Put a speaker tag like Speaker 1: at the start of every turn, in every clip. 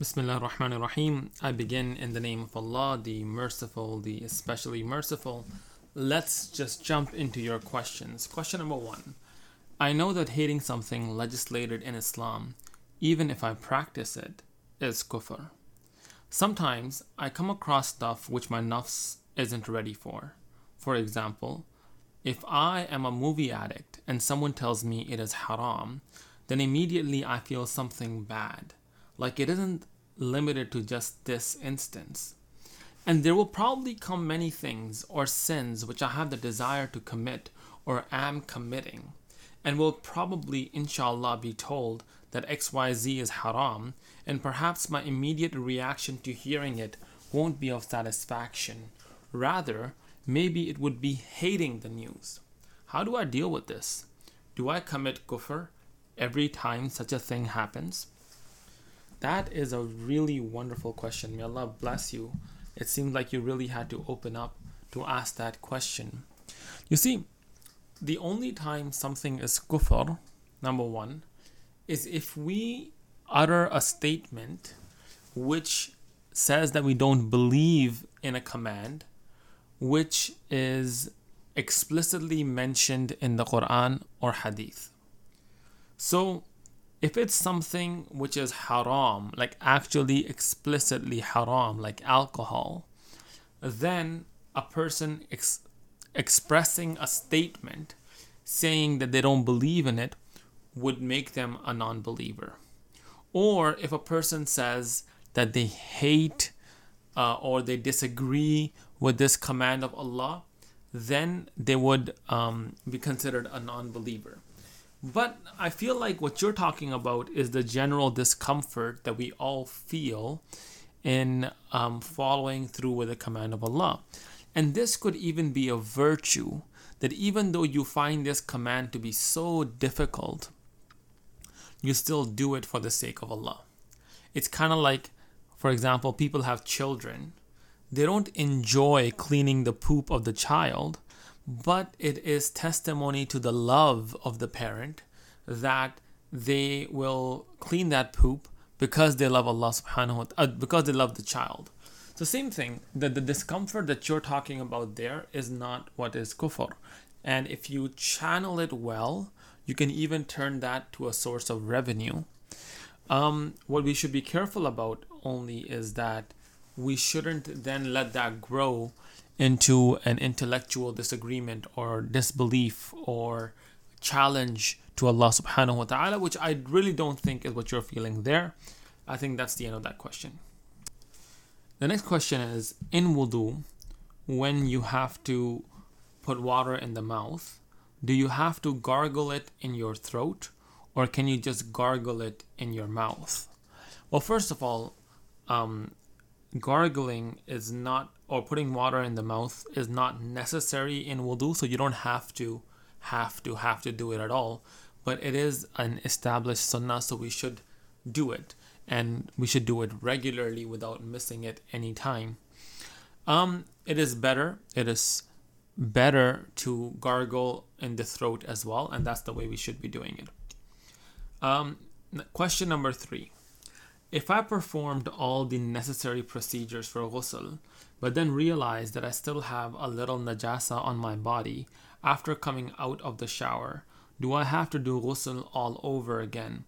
Speaker 1: Bismillah ar-Rahman ar-Rahim. I begin in the name of Allah, the merciful, the especially merciful. Let's just jump into your questions. Question number one. I know that hating something legislated in Islam, even if I practice it, is kufr. Sometimes I come across stuff which my nafs isn't ready for. For example, if I am a movie addict and someone tells me it is haram, then immediately I feel something bad. Like it isn't limited to just this instance. And there will probably come many things or sins which I have the desire to commit or am committing, and will probably, inshallah, be told that XYZ is haram, and perhaps my immediate reaction to hearing it won't be of satisfaction. Rather, maybe it would be hating the news. How do I deal with this? Do I commit kufr every time such a thing happens? That is a really wonderful question. May Allah bless you. It seemed like you really had to open up to ask that question. You see, the only time something is kufr, number one, is if we utter a statement which says that we don't believe in a command which is explicitly mentioned in the Quran or Hadith. So, if it's something which is haram, like actually explicitly haram, like alcohol, then a person ex- expressing a statement saying that they don't believe in it would make them a non believer. Or if a person says that they hate uh, or they disagree with this command of Allah, then they would um, be considered a non believer. But I feel like what you're talking about is the general discomfort that we all feel in um, following through with the command of Allah. And this could even be a virtue that even though you find this command to be so difficult, you still do it for the sake of Allah. It's kind of like, for example, people have children. They don't enjoy cleaning the poop of the child, but it is testimony to the love of the parent that they will clean that poop because they love Allah subhanahu wa ta'ala, uh, because they love the child. So same thing, that the discomfort that you're talking about there is not what is kufr. And if you channel it well, you can even turn that to a source of revenue. Um, what we should be careful about only is that we shouldn't then let that grow into an intellectual disagreement or disbelief or challenge to Allah subhanahu wa ta'ala, which I really don't think is what you're feeling there. I think that's the end of that question. The next question is in wudu, when you have to put water in the mouth, do you have to gargle it in your throat or can you just gargle it in your mouth? Well, first of all, um, gargling is not or putting water in the mouth is not necessary in wudu so you don't have to have to have to do it at all. But it is an established sunnah so we should do it. And we should do it regularly without missing it any time um it is better it is better to gargle in the throat as well and that's the way we should be doing it. Um question number 3 if I performed all the necessary procedures for ghusl, but then realized that I still have a little najasa on my body after coming out of the shower, do I have to do ghusl all over again?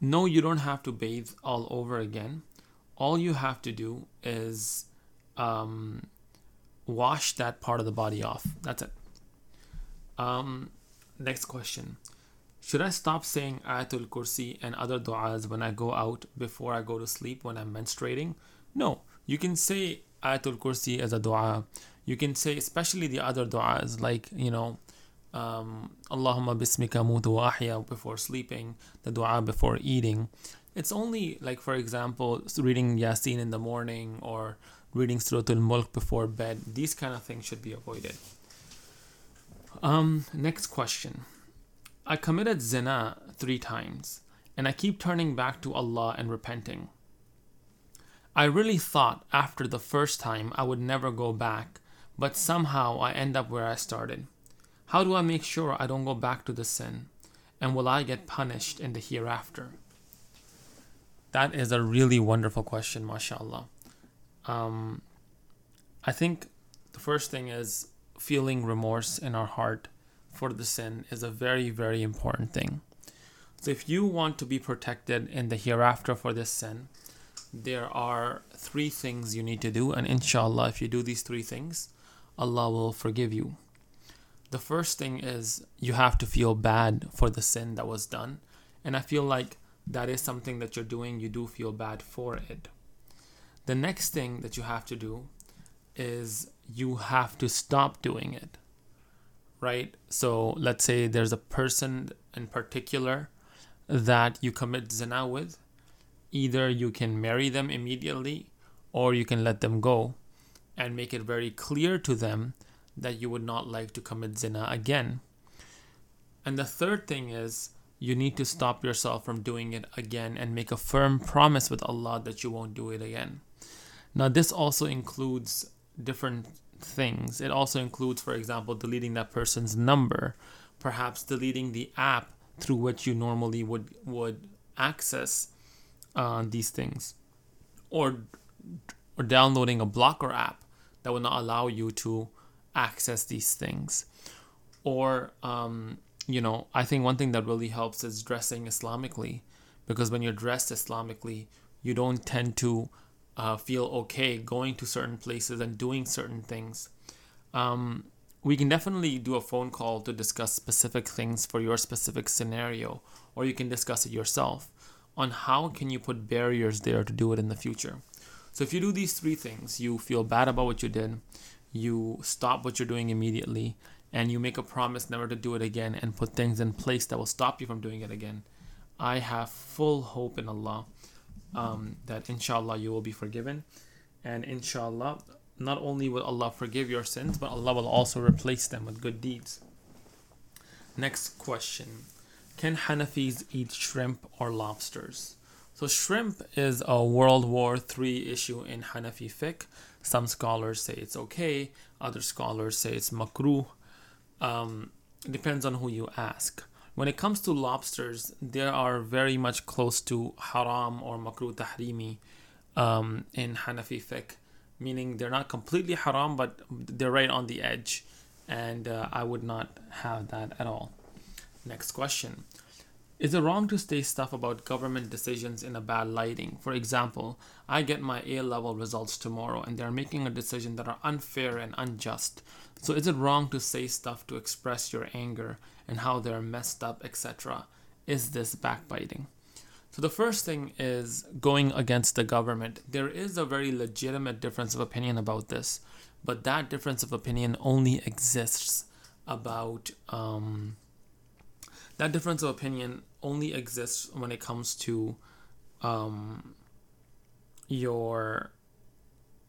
Speaker 1: No, you don't have to bathe all over again. All you have to do is um, wash that part of the body off. That's it. Um, next question. Should I stop saying Ayatul Kursi and other du'as when I go out before I go to sleep when I'm menstruating? No, you can say Ayatul Kursi as a du'a. You can say, especially the other du'as, like, you know, um, Allahumma bismika mutu ahya before sleeping, the du'a before eating. It's only like, for example, reading Yasin in the morning or reading Suratul Mulk before bed. These kind of things should be avoided. Um, next question. I committed zina three times, and I keep turning back to Allah and repenting. I really thought after the first time I would never go back, but somehow I end up where I started. How do I make sure I don't go back to the sin? And will I get punished in the hereafter? That is a really wonderful question, mashallah. Um, I think the first thing is feeling remorse in our heart for the sin is a very, very important thing. So, if you want to be protected in the hereafter for this sin, there are three things you need to do, and inshallah, if you do these three things, Allah will forgive you. The first thing is you have to feel bad for the sin that was done, and I feel like that is something that you're doing, you do feel bad for it. The next thing that you have to do is you have to stop doing it. Right? So let's say there's a person in particular that you commit zina with. Either you can marry them immediately or you can let them go and make it very clear to them that you would not like to commit zina again. And the third thing is you need to stop yourself from doing it again and make a firm promise with Allah that you won't do it again. Now, this also includes different things. It also includes, for example, deleting that person's number, perhaps deleting the app through which you normally would would access uh, these things, or or downloading a blocker app that will not allow you to access these things, or um, you know, I think one thing that really helps is dressing Islamically, because when you're dressed Islamically, you don't tend to uh, feel okay going to certain places and doing certain things. Um, we can definitely do a phone call to discuss specific things for your specific scenario, or you can discuss it yourself on how can you put barriers there to do it in the future. So if you do these three things, you feel bad about what you did, you stop what you're doing immediately, and you make a promise never to do it again and put things in place that will stop you from doing it again, I have full hope in Allah um, that inshallah you will be forgiven. And inshallah, not only will Allah forgive your sins, but Allah will also replace them with good deeds. Next question Can Hanafis eat shrimp or lobsters? So, shrimp is a World War III issue in Hanafi fiqh. Some scholars say it's okay, other scholars say it's makruh. Um, depends on who you ask. When it comes to lobsters, they are very much close to haram or makruh tahrimi um, in Hanafi fiqh, meaning they're not completely haram, but they're right on the edge, and uh, I would not have that at all. Next question. Is it wrong to say stuff about government decisions in a bad lighting? For example, I get my A level results tomorrow and they're making a decision that are unfair and unjust. So is it wrong to say stuff to express your anger and how they're messed up, etc.? Is this backbiting? So the first thing is going against the government. There is a very legitimate difference of opinion about this, but that difference of opinion only exists about um, that difference of opinion only exists when it comes to um, your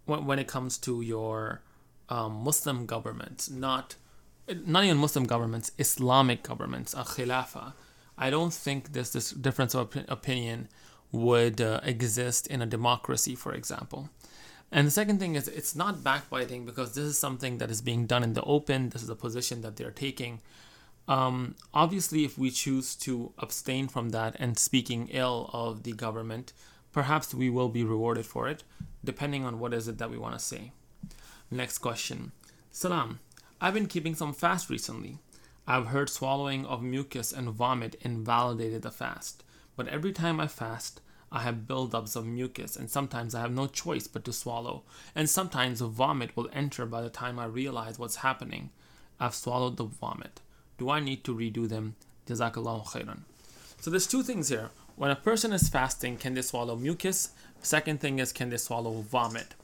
Speaker 1: when, when it comes to your um, Muslim governments, not not even Muslim governments, Islamic governments, a khilafa. I don't think this this difference of op- opinion would uh, exist in a democracy, for example. And the second thing is, it's not backbiting because this is something that is being done in the open. This is a position that they're taking. Um, obviously, if we choose to abstain from that and speaking ill of the government, perhaps we will be rewarded for it, depending on what is it that we want to say. Next question. Salam. I've been keeping some fast recently. I've heard swallowing of mucus and vomit invalidated the fast, but every time I fast, I have buildups of mucus, and sometimes I have no choice but to swallow, and sometimes vomit will enter by the time I realize what's happening. I've swallowed the vomit. Do I need to redo them? Jazakallahu khairan. So there's two things here. When a person is fasting, can they swallow mucus? Second thing is, can they swallow vomit?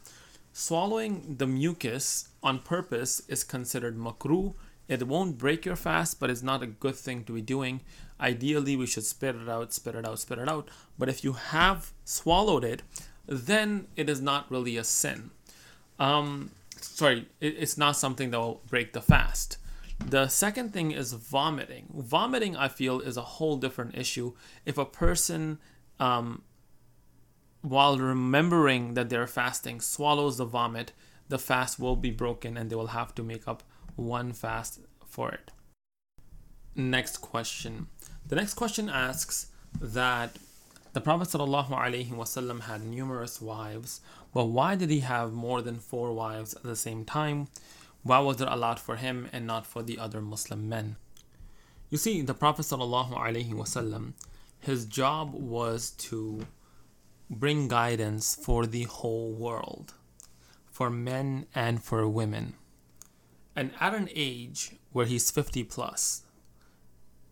Speaker 1: Swallowing the mucus on purpose is considered makruh. It won't break your fast, but it's not a good thing to be doing. Ideally, we should spit it out, spit it out, spit it out. But if you have swallowed it, then it is not really a sin. Um, sorry, it, it's not something that will break the fast. The second thing is vomiting. Vomiting, I feel, is a whole different issue. If a person, um, while remembering that they're fasting, swallows the vomit, the fast will be broken and they will have to make up one fast for it. Next question. The next question asks that the Prophet ﷺ had numerous wives, but why did he have more than four wives at the same time? Why was it allowed for him and not for the other Muslim men? You see, the Prophet ﷺ, his job was to bring guidance for the whole world, for men and for women. And at an age where he's 50 plus,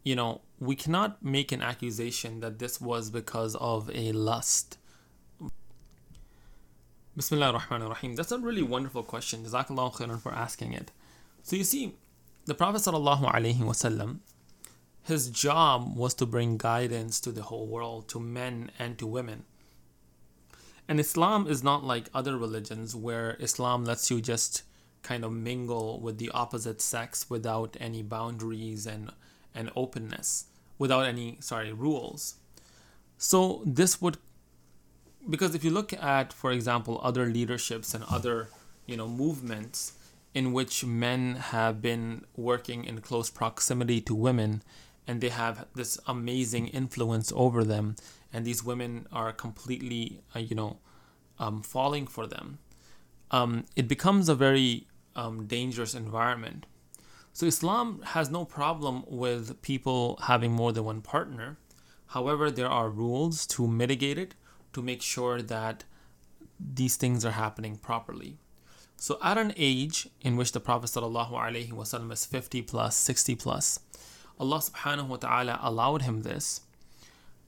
Speaker 1: you know, we cannot make an accusation that this was because of a lust. Bismillah ar-Rahman ar-Rahim. That's a really wonderful question. Jazakallah khairan for asking it. So you see, the Prophet sallallahu alaihi wasallam, his job was to bring guidance to the whole world, to men and to women. And Islam is not like other religions where Islam lets you just kind of mingle with the opposite sex without any boundaries and, and openness, without any, sorry, rules. So this would, because if you look at, for example, other leaderships and other, you know, movements in which men have been working in close proximity to women and they have this amazing influence over them and these women are completely, uh, you know, um, falling for them, um, it becomes a very um, dangerous environment. So Islam has no problem with people having more than one partner. However, there are rules to mitigate it to make sure that these things are happening properly. So at an age in which the Prophet ﷺ is 50 plus, 60 plus, Allah subhanahu wa ta'ala allowed him this.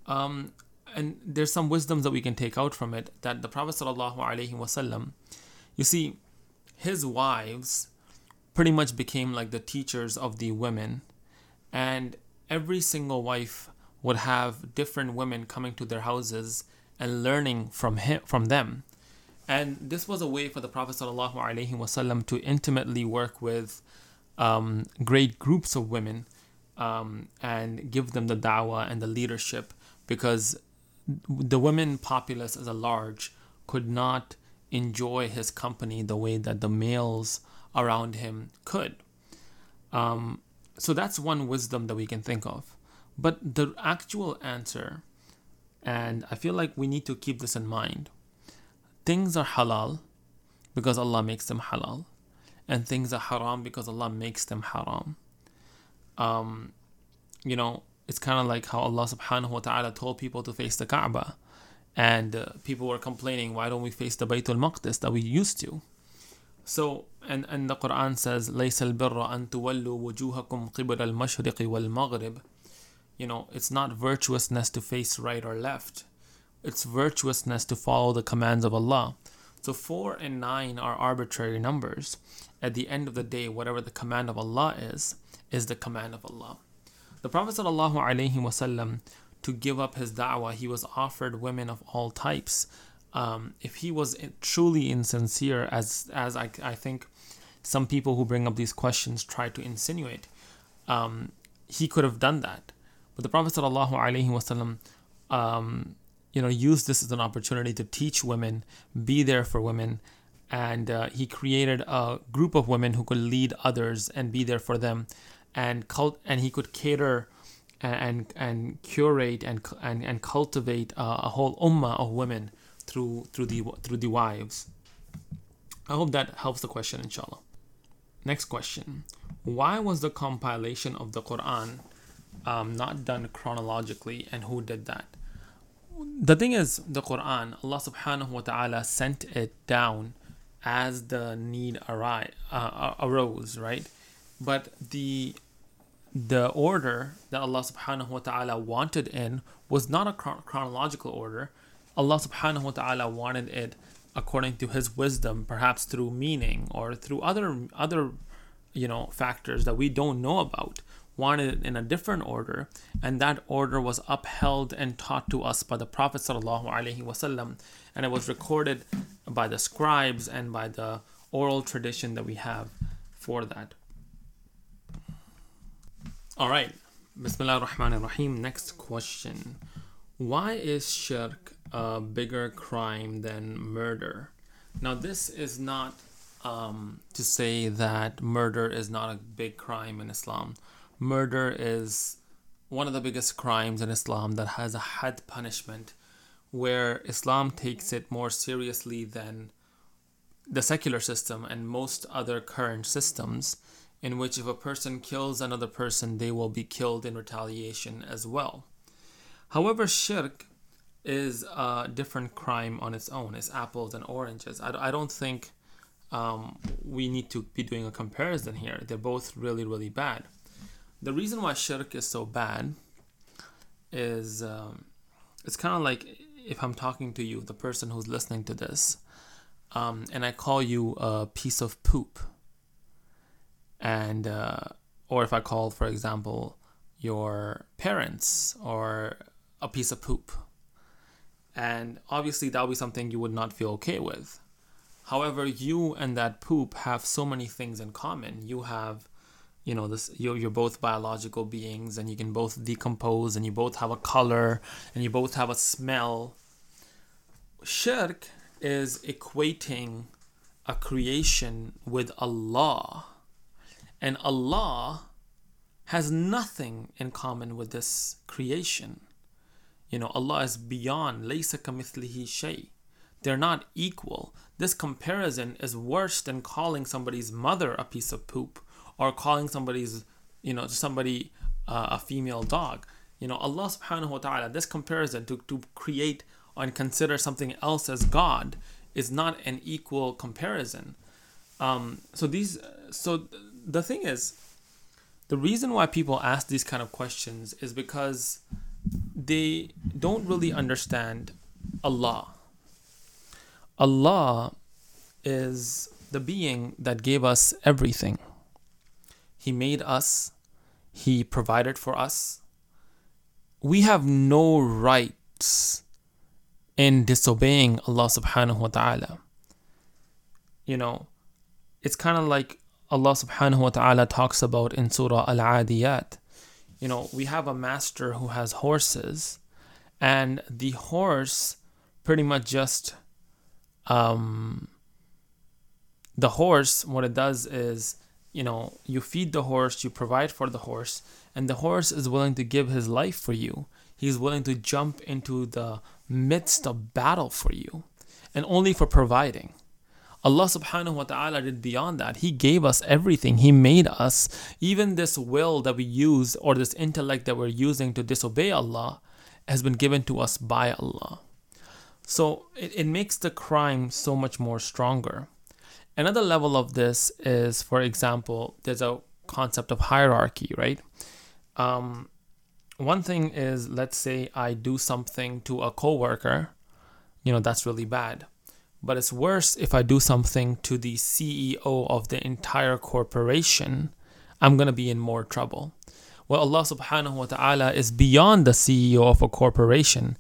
Speaker 1: Um, and there's some wisdoms that we can take out from it that the Prophet ﷺ, you see, his wives pretty much became like the teachers of the women, and every single wife would have different women coming to their houses and learning from him from them. And this was a way for the Prophet ﷺ to intimately work with um, great groups of women um, and give them the dawah and the leadership because the women populace as a large could not enjoy his company the way that the males around him could. Um, so that's one wisdom that we can think of. But the actual answer, and I feel like we need to keep this in mind things are halal because Allah makes them halal, and things are haram because Allah makes them haram. Um, you know, it's kind of like how Allah subhanahu wa ta'ala told people to face the Kaaba. And uh, people were complaining, why don't we face the Baytul Maqdis that we used to? So, and, and the Quran says, لَيْسَ الْبِرَّ أَن تُوَلُّوا وُجُوهَكُمْ قِبَلَ الْمَشْرِقِ وَالْمَغْرِبِ you know, it's not virtuousness to face right or left. It's virtuousness to follow the commands of Allah. So 4 and 9 are arbitrary numbers. At the end of the day, whatever the command of Allah is, is the command of Allah. The Prophet ﷺ, to give up his da'wah, he was offered women of all types. Um, if he was truly insincere, as as I, I think some people who bring up these questions try to insinuate, um, he could have done that. But the Prophet ﷺ, um, you know, used this as an opportunity to teach women, be there for women, and uh, he created a group of women who could lead others and be there for them and cult and he could cater and and curate and and, and cultivate a, a whole ummah of women through through the through the wives. I hope that helps the question, inshallah. Next question: Why was the compilation of the Quran um, not done chronologically, and who did that? The thing is, the Quran, Allah Subhanahu wa Taala sent it down as the need arise, uh, arose, right? But the the order that Allah subhanahu wa ta'ala wanted in was not a chronological order. Allah subhanahu wa ta'ala wanted it according to his wisdom, perhaps through meaning or through other other you know factors that we don't know about. Wanted it in a different order, and that order was upheld and taught to us by the Prophet wasallam, and it was recorded by the scribes and by the oral tradition that we have for that. All right. Bismillah ar-Rahman ar-Rahim. Next question. Why is shirk a bigger crime than murder? Now, this is not um, to say that murder is not a big crime in Islam. Murder is one of the biggest crimes in Islam that has a had punishment where Islam takes it more seriously than the secular system and most other current systems, in which if a person kills another person, they will be killed in retaliation as well. However, shirk is a different crime on its own. It's apples and oranges. I, I don't think um, we need to be doing a comparison here. They're both really, really bad. The reason why shirk is so bad is um, it's kind of like if I'm talking to you, the person who's listening to this, um, and I call you a piece of poop, and uh, or if I call, for example, your parents or a piece of poop, and obviously that would be something you would not feel okay with. However, you and that poop have so many things in common. You have you know this you're, you're both biological beings and you can both decompose and you both have a color and you both have a smell. Shirk is equating a creation with allah. And allah has nothing in common with this creation. You know allah is beyond they're not equal. This comparison is worse than calling somebody's mother a piece of poop or calling somebody's, you know, somebody uh, a female dog. You know, Allah subhanahu wa ta'ala, this comparison to, to create and consider something else as God is not an equal comparison. Um, so these, so the thing is, the reason why people ask these kind of questions is because they don't really understand Allah. Allah is the being that gave us everything. He made us, He provided for us. We have no rights in disobeying Allah subhanahu wa ta'ala. You know, it's kind of like Allah subhanahu wa ta'ala talks about in Surah Al Adiyat. You know, we have a master who has horses, and the horse pretty much just um, the horse what it does is you know you feed the horse you provide for the horse and the horse is willing to give his life for you he's willing to jump into the midst of battle for you and only for providing. Allah subhanahu wa ta'ala did beyond that. He gave us everything. He made us. Even this will that we use or this intellect that we're using to disobey Allah has been given to us by Allah. So it, it makes the crime so much more stronger. Another level of this is, for example, there's a concept of hierarchy, right? Um, one thing is let's say I do something to a coworker, you know, that's really bad. But it's worse if I do something to the CEO of the entire corporation. I'm going to be in more trouble. Well, Allah subhanahu wa ta'ala is beyond the CEO of a corporation.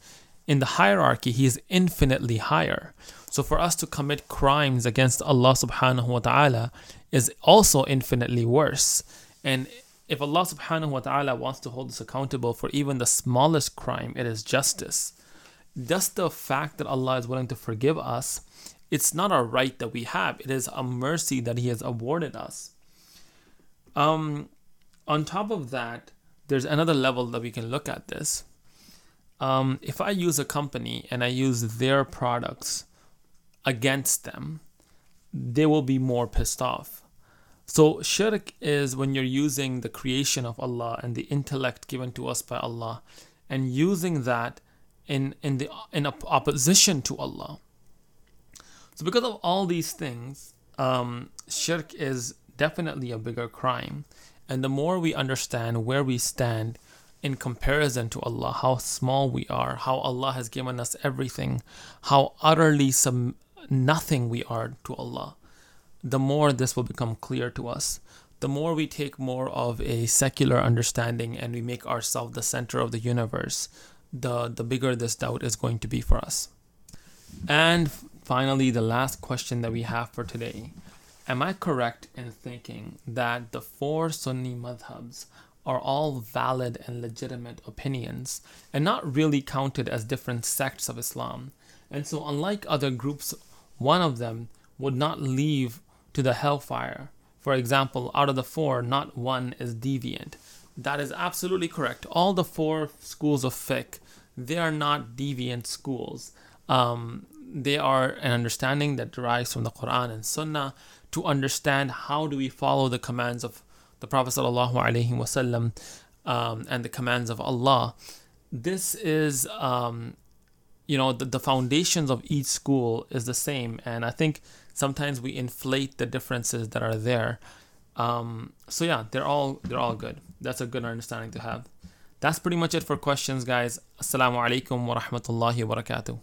Speaker 1: In the hierarchy, He is infinitely higher. So for us to commit crimes against Allah subhanahu wa ta'ala is also infinitely worse. And if Allah subhanahu wa ta'ala wants to hold us accountable for even the smallest crime, it is justice. Just the fact that Allah is willing to forgive us, it's not a right that we have, it is a mercy that He has awarded us. Um, on top of that, there's another level that we can look at this. Um, if I use a company and I use their products against them, they will be more pissed off so, shirk is when you're using the creation of Allah and the intellect given to us by Allah and using that in, in, the, in opposition to Allah. So, because of all these things, um, shirk is definitely a bigger crime. And the more we understand where we stand in comparison to Allah, how small we are, how Allah has given us everything, how utterly some nothing we are to Allah the more this will become clear to us. The more we take more of a secular understanding and we make ourselves the center of the universe, the, the bigger this doubt is going to be for us. And finally, the last question that we have for today Am I correct in thinking that the four Sunni madhabs are all valid and legitimate opinions and not really counted as different sects of Islam? And so, unlike other groups, one of them would not leave to the hellfire. For example, out of the four, not one is deviant. That is absolutely correct. All the four schools of fiqh, they are not deviant schools. Um, they are an understanding that derives from the Quran and Sunnah to understand how do we follow the commands of the Prophet wasallam um, and the commands of Allah. This is, um, you know, the, the foundations of each school is the same, and I think sometimes we inflate the differences that are there. Um, so yeah, they're all they're all good. That's a good understanding to have. That's pretty much it for questions, guys. Assalamu alaikum wa rahmatullahi wa barakatuh.